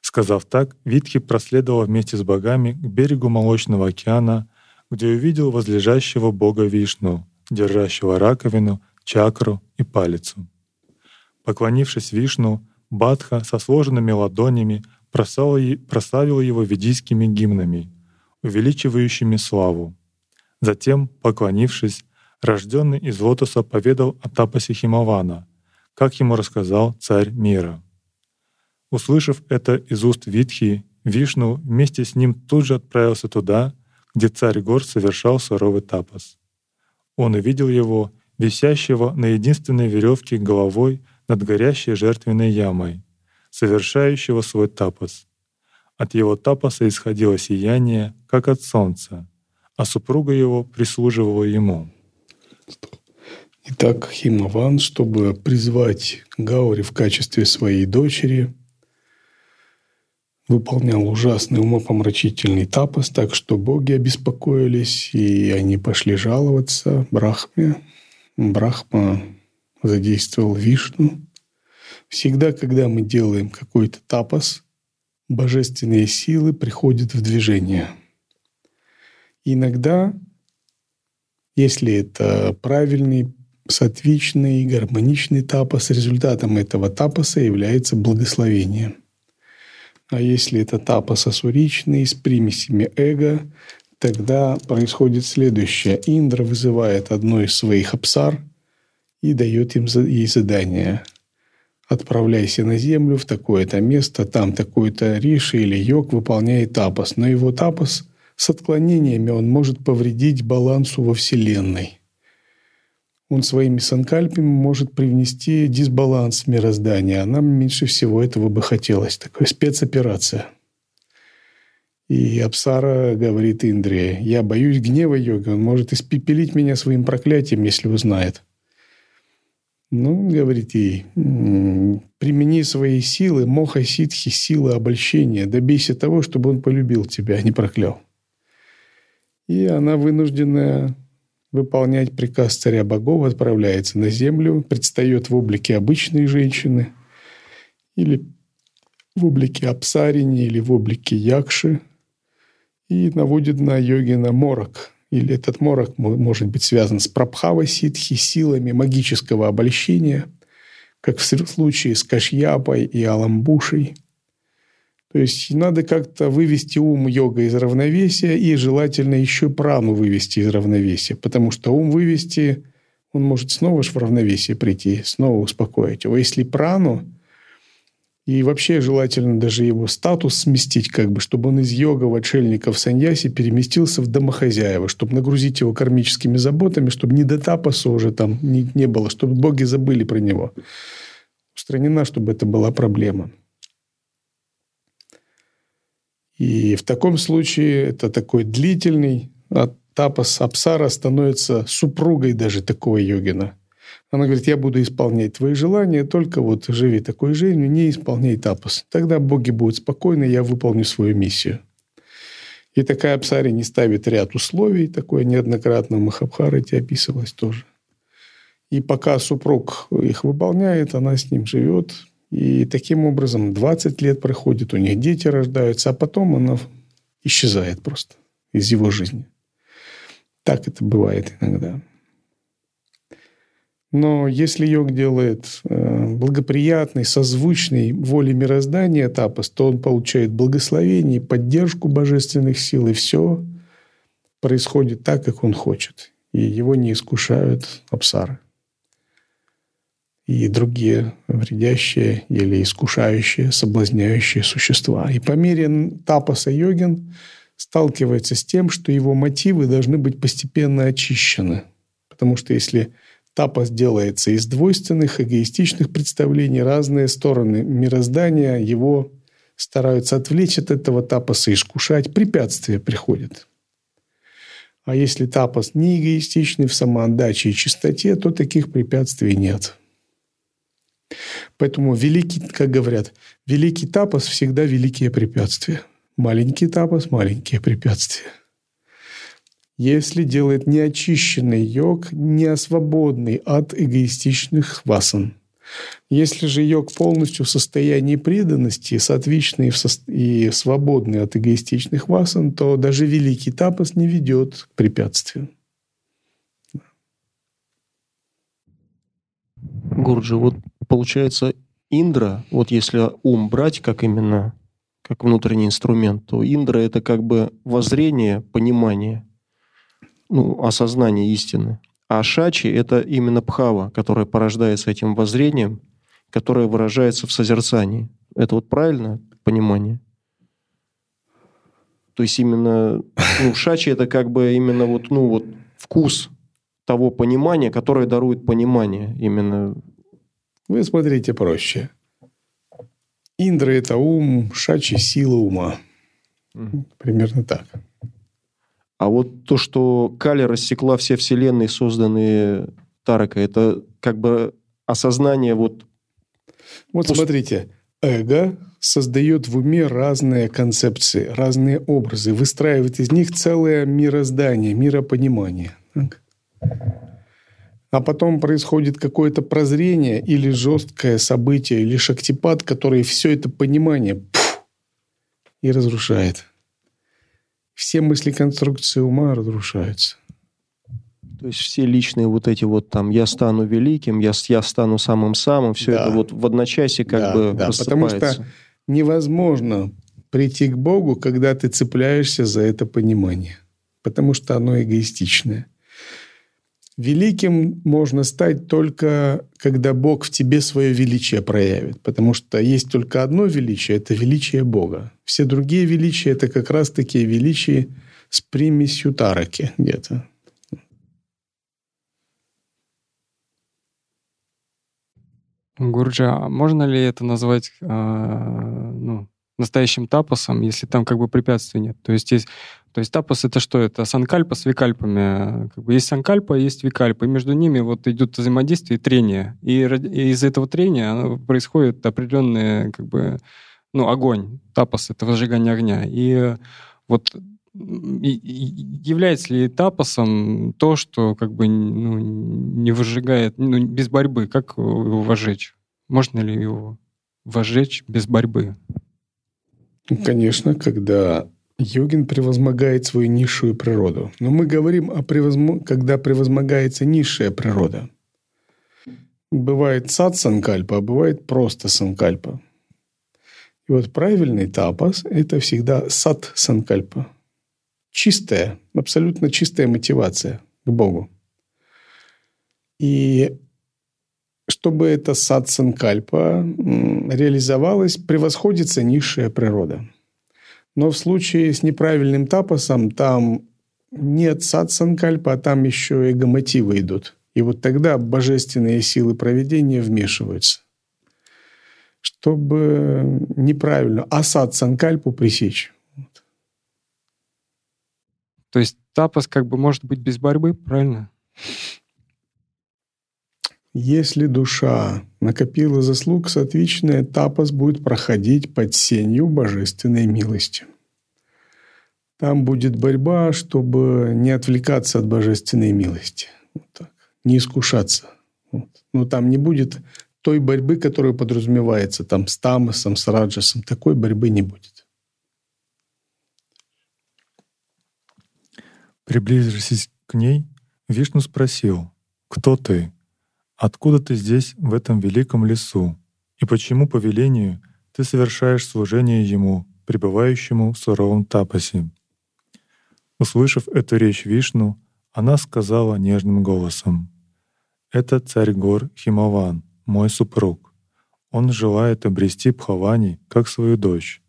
Сказав так, Витхи проследовал вместе с богами к берегу Молочного океана, где увидел возлежащего бога Вишну, держащего раковину, чакру и палицу. Поклонившись Вишну, Бадха со сложенными ладонями прославил его ведийскими гимнами, увеличивающими славу. Затем, поклонившись, рожденный из лотоса поведал о тапасе Химавана, как ему рассказал царь мира. Услышав это из уст Витхи, Вишну вместе с ним тут же отправился туда, где царь гор совершал суровый тапас. Он увидел его, висящего на единственной веревке головой над горящей жертвенной ямой, совершающего свой тапас. От его тапаса исходило сияние, как от солнца, а супруга его прислуживала ему. Итак, Химаван, чтобы призвать Гаури в качестве своей дочери, выполнял ужасный умопомрачительный тапас, так что боги обеспокоились, и они пошли жаловаться Брахме. Брахма задействовал Вишну. Всегда, когда мы делаем какой-то тапас, божественные силы приходят в движение. Иногда, если это правильный, сатвичный, гармоничный тапас, результатом этого тапаса является благословение. А если это тапас асуричный с примесями эго, тогда происходит следующее. Индра вызывает одну из своих апсар – и дает им ей задание. Отправляйся на землю в такое-то место, там такой-то риши или йог выполняет тапос. Но его тапос с отклонениями он может повредить балансу во Вселенной. Он своими санкальпами может привнести дисбаланс в мироздание, а нам меньше всего этого бы хотелось. Такая спецоперация. И Апсара говорит Индре, я боюсь гнева йога, он может испепелить меня своим проклятием, если узнает. Ну, говорит ей, примени свои силы, моха ситхи, силы обольщения, добейся того, чтобы он полюбил тебя, а не проклял. И она вынуждена выполнять приказ царя богов, отправляется на землю, предстает в облике обычной женщины или в облике Апсарини или в облике Якши и наводит на йогина морок – или этот морок может быть связан с прабхавой ситхи, силами магического обольщения, как в случае с Кашьяпой и Аламбушей. То есть надо как-то вывести ум йога из равновесия и желательно еще прану вывести из равновесия, потому что ум вывести, он может снова в равновесие прийти, снова успокоить его. Если прану, и вообще желательно даже его статус сместить, как бы, чтобы он из йога в отшельника в саньяси переместился в домохозяева, чтобы нагрузить его кармическими заботами, чтобы не до тапаса уже там не, не было, чтобы боги забыли про него. Устранена, чтобы это была проблема. И в таком случае это такой длительный, тапас Апсара становится супругой даже такого йогина – она говорит, я буду исполнять твои желания, только вот живи такой жизнью, не исполняй тапос. Тогда боги будут спокойны, я выполню свою миссию. И такая псари не ставит ряд условий, такое неоднократно в Махабхарате описывалось тоже. И пока супруг их выполняет, она с ним живет. И таким образом 20 лет проходит, у них дети рождаются, а потом она исчезает просто из его жизни. Так это бывает иногда. Но если йог делает э, благоприятный, созвучный воле мироздания тапос, то он получает благословение, поддержку божественных сил, и все происходит так, как он хочет. И его не искушают абсары и другие вредящие или искушающие, соблазняющие существа. И по мере тапаса йогин сталкивается с тем, что его мотивы должны быть постепенно очищены. Потому что если тапас делается из двойственных, эгоистичных представлений, разные стороны мироздания его стараются отвлечь от этого тапаса, искушать, препятствия приходят. А если тапас не эгоистичный в самоотдаче и чистоте, то таких препятствий нет. Поэтому великий, как говорят, великий тапос всегда великие препятствия. Маленький тапос – маленькие препятствия. Если делает неочищенный йог, не свободный от эгоистичных васан. Если же йог полностью в состоянии преданности, соответственный и свободный от эгоистичных васан, то даже великий тапос не ведет к препятствию. Гурджи, вот получается Индра, вот если ум брать как именно, как внутренний инструмент, то Индра это как бы воззрение, понимание, ну, осознание истины. А Шачи – это именно Пхава, которая порождается этим воззрением, которое выражается в созерцании. Это вот правильно понимание? То есть именно ну, Шачи – это как бы именно вот, ну, вот вкус того понимания, которое дарует понимание именно вы смотрите проще. Индра – это ум, Шачи – сила ума. Примерно так. А вот то, что Кали рассекла все вселенные, созданные Тарака, это как бы осознание вот... Вот Пуст... смотрите, эго создает в уме разные концепции, разные образы, выстраивает из них целое мироздание, миропонимание. Так? А потом происходит какое-то прозрение или жесткое событие, или шактипад, который все это понимание пфф, и разрушает. Все мысли конструкции ума разрушаются. То есть все личные вот эти вот там «я стану великим», «я, я стану самым-самым», все да. это вот в одночасье как да, бы да, Потому что невозможно прийти к Богу, когда ты цепляешься за это понимание. Потому что оно эгоистичное. Великим можно стать только, когда Бог в тебе свое величие проявит. Потому что есть только одно величие – это величие Бога. Все другие величия – это как раз такие величия с примесью тараки где-то. Гурджа, а можно ли это назвать э, ну, настоящим тапосом, если там как бы препятствий нет? То есть есть то есть тапос это что? Это санкальпа с викальпами. Как бы есть санкальпа, есть викальпа. И между ними вот идет взаимодействие и трение. И, и из этого трения происходит определенный как бы, ну, огонь. Тапос — это возжигание огня. И вот является ли тапосом то, что как бы ну, не выжигает, ну, без борьбы? Как его вожечь? Можно ли его вожечь без борьбы? Конечно, когда Йогин превозмогает свою низшую природу. Но мы говорим о превозмо... когда превозмогается низшая природа. Бывает сад санкальпа, а бывает просто санкальпа. И вот правильный тапас – это всегда сад санкальпа. Чистая, абсолютно чистая мотивация к Богу. И чтобы эта сад санкальпа реализовалась, превосходится низшая природа – но в случае с неправильным тапосом там нет сатсанкальпа, а там еще эго-мотивы идут. И вот тогда божественные силы проведения вмешиваются. Чтобы неправильно асад санкальпу пресечь. То есть тапос как бы может быть без борьбы, правильно? Если душа накопила заслуг, соответственно, тапос будет проходить под сенью божественной милости. Там будет борьба, чтобы не отвлекаться от божественной милости. Вот так. Не искушаться. Вот. Но там не будет той борьбы, которая подразумевается там с тамасом, с раджасом. Такой борьбы не будет. Приблизившись к ней, Вишну спросил, «Кто ты?» Откуда ты здесь, в этом великом лесу, и почему по велению ты совершаешь служение Ему, пребывающему в суровом тапосе?» Услышав эту речь Вишну, она сказала нежным голосом, «Это царь гор Химаван, мой супруг. Он желает обрести Пхавани как свою дочь.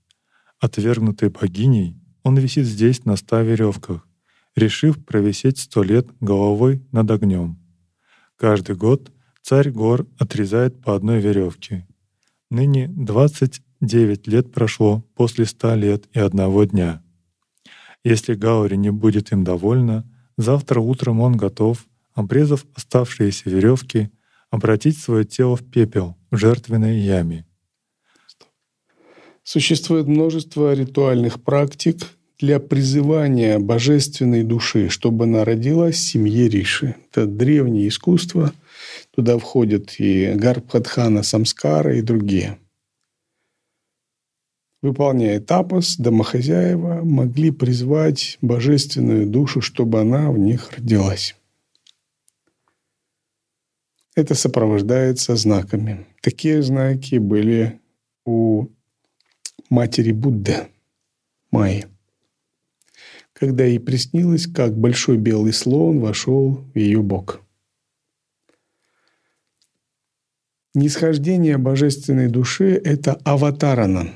Отвергнутый богиней, он висит здесь на ста веревках, решив провисеть сто лет головой над огнем. Каждый год царь гор отрезает по одной веревке. Ныне 29 лет прошло после ста лет и одного дня. Если Гаури не будет им довольна, завтра утром он готов, обрезав оставшиеся веревки, обратить свое тело в пепел в жертвенной яме. Существует множество ритуальных практик для призывания божественной души, чтобы она родилась в семье Риши. Это древнее искусство. Туда входят и Гарбхатхана Самскара и другие. Выполняя тапос, домохозяева могли призвать божественную душу, чтобы она в них родилась. Это сопровождается знаками. Такие знаки были у матери Будды, Майи, когда ей приснилось, как большой белый слон вошел в ее бок. Нисхождение божественной души – это аватарана.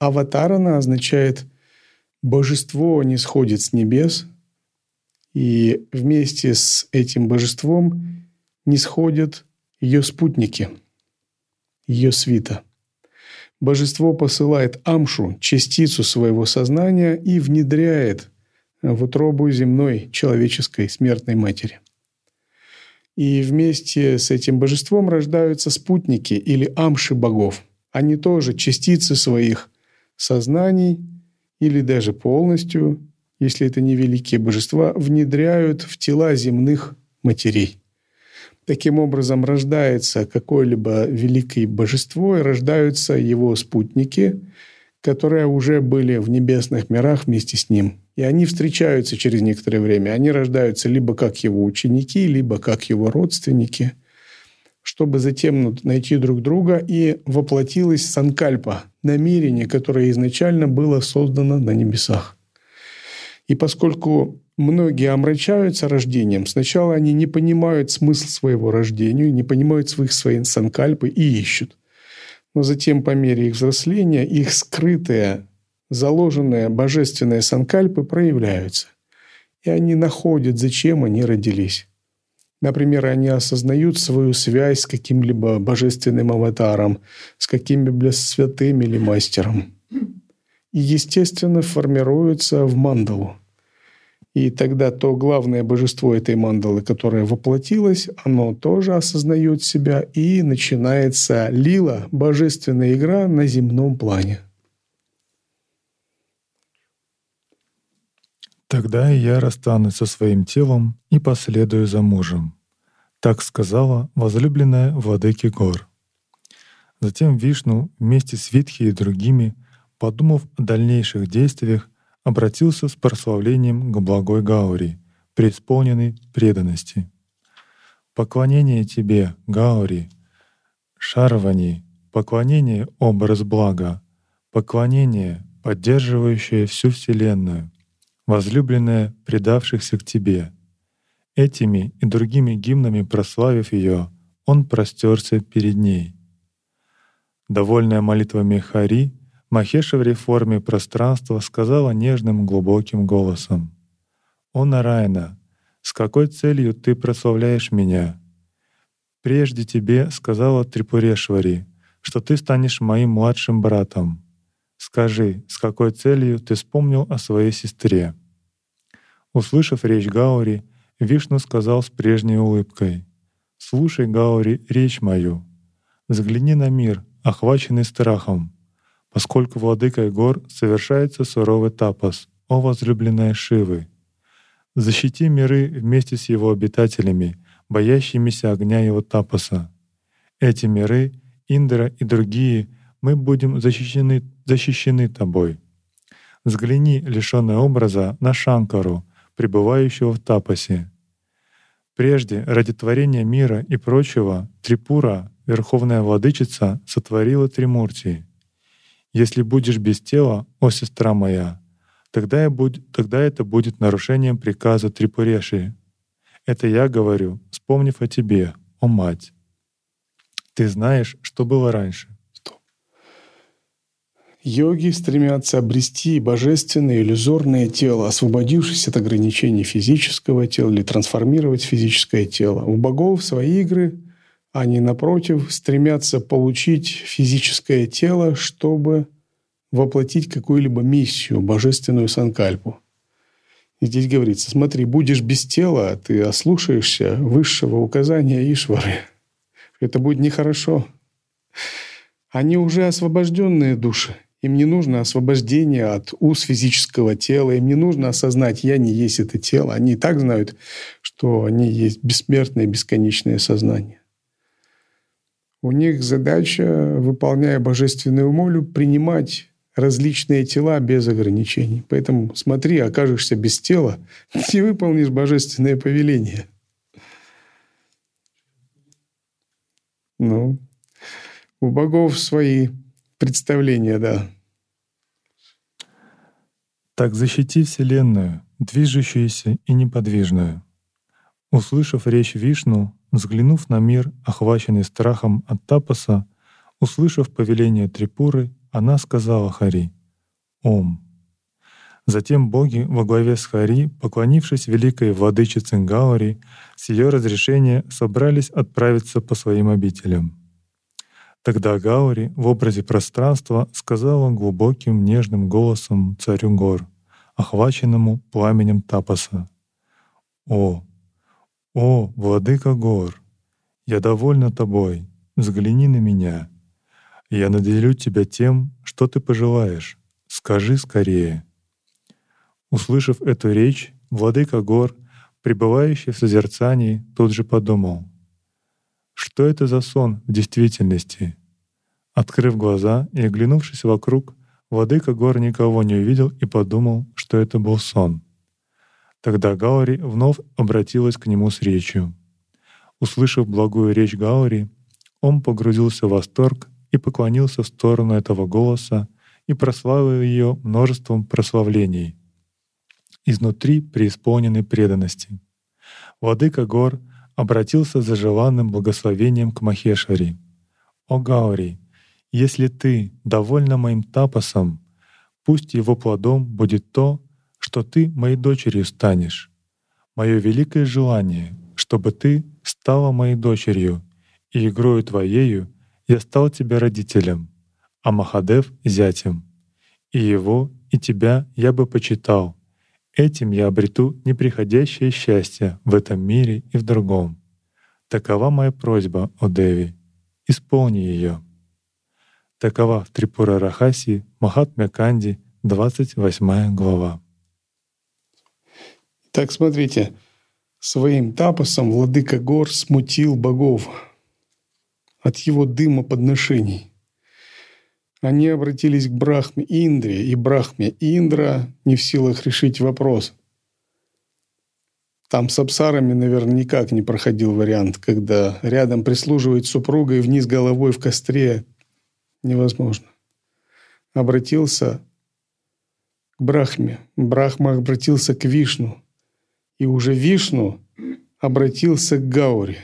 Аватарана означает «божество не сходит с небес», и вместе с этим божеством не сходят ее спутники, ее свита – Божество посылает амшу, частицу своего сознания, и внедряет в утробу земной человеческой смертной матери. И вместе с этим божеством рождаются спутники или амши богов. Они тоже частицы своих сознаний или даже полностью, если это не великие божества, внедряют в тела земных матерей. Таким образом, рождается какое-либо великое божество, и рождаются его спутники, которые уже были в небесных мирах вместе с ним. И они встречаются через некоторое время. Они рождаются либо как его ученики, либо как его родственники, чтобы затем найти друг друга. И воплотилась санкальпа, намерение, которое изначально было создано на небесах. И поскольку многие омрачаются рождением, сначала они не понимают смысл своего рождения, не понимают своих своих санкальпы и ищут. Но затем, по мере их взросления, их скрытые, заложенные божественные санкальпы проявляются. И они находят, зачем они родились. Например, они осознают свою связь с каким-либо божественным аватаром, с каким-либо святым или мастером естественно, формируются в мандалу. И тогда то главное божество этой мандалы, которое воплотилось, оно тоже осознает себя, и начинается лила, божественная игра на земном плане. «Тогда я расстанусь со своим телом и последую за мужем», — так сказала возлюбленная владыки гор. Затем Вишну вместе с Витхи и другими — подумав о дальнейших действиях, обратился с прославлением к благой Гаури, преисполненной преданности. «Поклонение тебе, Гаури, Шарвани, поклонение — образ блага, поклонение, поддерживающее всю Вселенную, возлюбленная предавшихся к тебе». Этими и другими гимнами прославив ее, он простерся перед ней. Довольная молитвами Хари, Махеша в реформе пространства сказала нежным глубоким голосом. «О, Нарайна, с какой целью ты прославляешь меня? Прежде тебе сказала Трипурешвари, что ты станешь моим младшим братом. Скажи, с какой целью ты вспомнил о своей сестре?» Услышав речь Гаури, Вишну сказал с прежней улыбкой, «Слушай, Гаури, речь мою. Взгляни на мир, охваченный страхом, поскольку владыкой гор совершается суровый тапос, о возлюбленная Шивы. Защити миры вместе с его обитателями, боящимися огня его тапоса. Эти миры, Индра и другие, мы будем защищены, защищены тобой. Взгляни, лишенный образа, на Шанкару, пребывающего в тапосе. Прежде, ради творения мира и прочего, Трипура, Верховная Владычица, сотворила Тримурти. Если будешь без тела, о сестра моя, тогда, я буд... тогда это будет нарушением приказа Трипуреши. Это я говорю, вспомнив о тебе, о мать. Ты знаешь, что было раньше. Йоги стремятся обрести божественное иллюзорное тело, освободившись от ограничений физического тела или трансформировать физическое тело. У богов свои игры, они, напротив, стремятся получить физическое тело, чтобы воплотить какую-либо миссию, божественную санкальпу. И здесь говорится, смотри, будешь без тела, ты ослушаешься высшего указания Ишвары. Это будет нехорошо. Они уже освобожденные души. Им не нужно освобождение от уз физического тела, им не нужно осознать, я не есть это тело. Они и так знают, что они есть бессмертное, бесконечное сознание. У них задача, выполняя божественную волю, принимать различные тела без ограничений. Поэтому смотри, окажешься без тела, не выполнишь божественное повеление. Ну, у богов свои представление, да. Так защити Вселенную, движущуюся и неподвижную. Услышав речь Вишну, взглянув на мир, охваченный страхом от тапаса, услышав повеление Трипуры, она сказала Хари «Ом». Затем боги во главе с Хари, поклонившись великой владычице Нгаури, с ее разрешения собрались отправиться по своим обителям. Тогда Гаури в образе пространства сказала глубоким нежным голосом царю гор, охваченному пламенем тапаса. «О, о, владыка гор, я довольна тобой, взгляни на меня. Я наделю тебя тем, что ты пожелаешь. Скажи скорее». Услышав эту речь, владыка гор, пребывающий в созерцании, тут же подумал — что это за сон в действительности? Открыв глаза и оглянувшись вокруг, владыка гор никого не увидел и подумал, что это был сон. Тогда Гаури вновь обратилась к нему с речью. Услышав благую речь Гаури, он погрузился в восторг и поклонился в сторону этого голоса и прославил ее множеством прославлений, изнутри преисполненной преданности. Владыка гор обратился за желанным благословением к Махешвари. «О Гаури, если ты довольна моим тапосом, пусть его плодом будет то, что ты моей дочерью станешь. Мое великое желание, чтобы ты стала моей дочерью, и игрою твоею я стал тебе родителем, а Махадев — зятем. И его, и тебя я бы почитал, Этим я обрету неприходящее счастье в этом мире и в другом. Такова моя просьба, о Деви. Исполни ее. Такова в Трипура Рахаси Махатмя Канди, 28 глава. Так смотрите, своим тапосом владыка гор смутил богов от его дыма подношений. Они обратились к Брахме Индре, и Брахме Индра не в силах решить вопрос. Там с абсарами, наверное, никак не проходил вариант, когда рядом прислуживает супруга и вниз головой в костре. Невозможно. Обратился к Брахме. Брахма обратился к Вишну. И уже Вишну обратился к Гаури.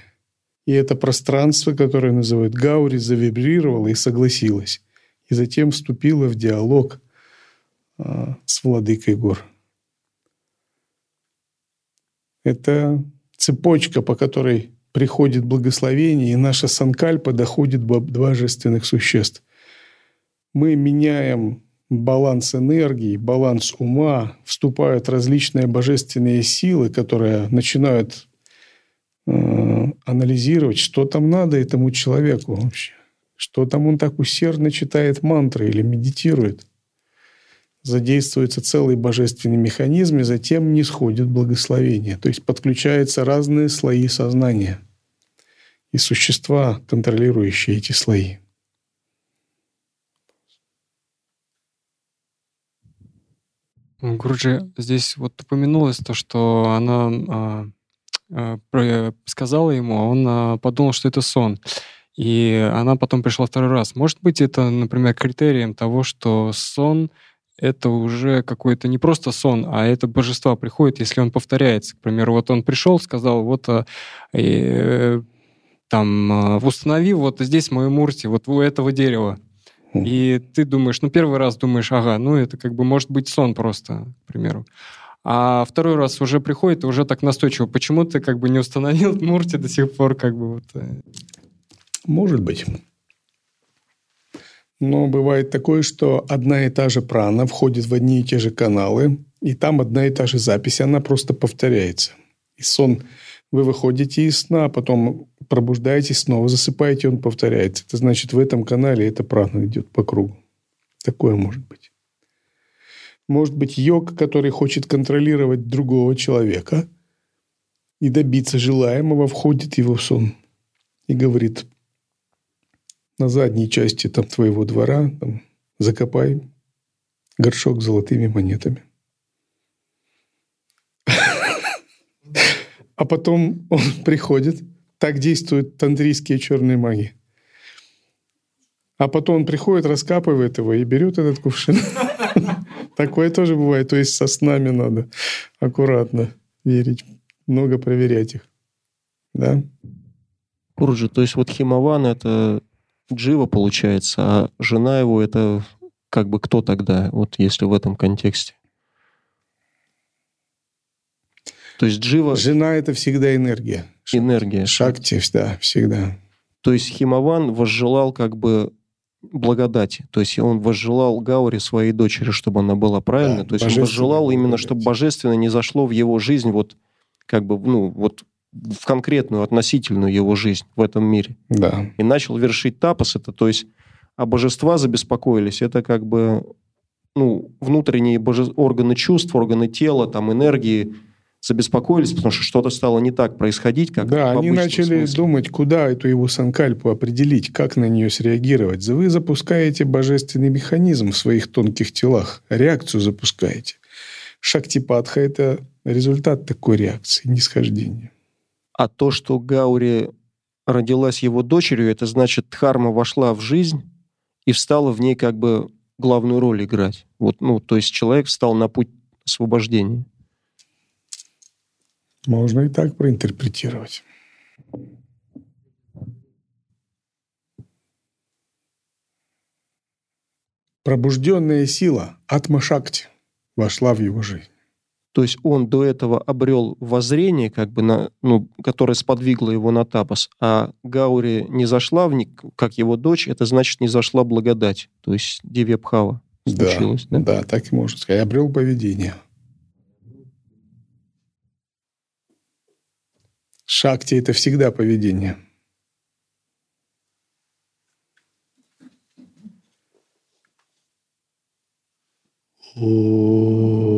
И это пространство, которое называют Гаури, завибрировало и согласилось и затем вступила в диалог а, с владыкой гор. Это цепочка, по которой приходит благословение, и наша санкальпа доходит до божественных существ. Мы меняем баланс энергии, баланс ума, вступают различные божественные силы, которые начинают э, анализировать, что там надо этому человеку вообще что там он так усердно читает мантры или медитирует. Задействуется целый божественный механизм, и затем не сходит благословение. То есть подключаются разные слои сознания и существа, контролирующие эти слои. Гуруджи, здесь вот упомянулось то, что она а, э, сказала ему, а он э, подумал, что это сон. И она потом пришла второй раз. Может быть, это, например, критерием того, что сон — это уже какой-то не просто сон, а это божество приходит, если он повторяется. К примеру, вот он пришел, сказал, вот э, там, установи вот здесь мою мурти, вот у этого дерева. И ты думаешь, ну, первый раз думаешь, ага, ну, это как бы может быть сон просто, к примеру. А второй раз уже приходит и уже так настойчиво. Почему ты как бы не установил Мурти до сих пор как бы вот... Э? Может быть. Но бывает такое, что одна и та же прана входит в одни и те же каналы, и там одна и та же запись, она просто повторяется. И сон, вы выходите из сна, потом пробуждаетесь, снова засыпаете, он повторяется. Это значит, в этом канале эта прана идет по кругу. Такое может быть. Может быть, йог, который хочет контролировать другого человека и добиться желаемого, входит его в сон и говорит, на задней части там, твоего двора там, закопай горшок с золотыми монетами. А потом он приходит, так действуют тантрийские черные маги. А потом он приходит, раскапывает его и берет этот кувшин. Такое тоже бывает. То есть со снами надо аккуратно верить, много проверять их. Да? Курджи, то есть вот Химован — это Джива, получается, а жена его — это как бы кто тогда, вот если в этом контексте? То есть Джива... Жена — это всегда энергия. Энергия. Шакти, да, всегда. То есть Химован возжелал как бы благодати. То есть он возжелал Гауре своей дочери, чтобы она была правильной. Да, То есть он возжелал именно, чтобы божественно не зашло в его жизнь вот как бы, ну, вот в конкретную, относительную его жизнь в этом мире. Да. И начал вершить тапос. Это, то есть, а божества забеспокоились. Это как бы ну, внутренние боже... органы чувств, органы тела, там, энергии, забеспокоились, потому что что-то стало не так происходить, как Да, они начали смысле. думать, куда эту его санкальпу определить, как на нее среагировать. Вы запускаете божественный механизм в своих тонких телах, реакцию запускаете. Шактипатха – это результат такой реакции, нисхождения. А то, что Гаури родилась его дочерью, это значит, Дхарма вошла в жизнь и встала в ней как бы главную роль играть. Вот, ну, то есть человек встал на путь освобождения. Можно и так проинтерпретировать. Пробужденная сила Атмашакти вошла в его жизнь. То есть он до этого обрел воззрение, как бы на, ну, которое сподвигло его на тапос, а Гаури не зашла в них, как его дочь, это значит не зашла благодать, то есть Дивьябхава случилось. Да, да? да, так и можно сказать. Обрел поведение. Шакти – это всегда поведение. О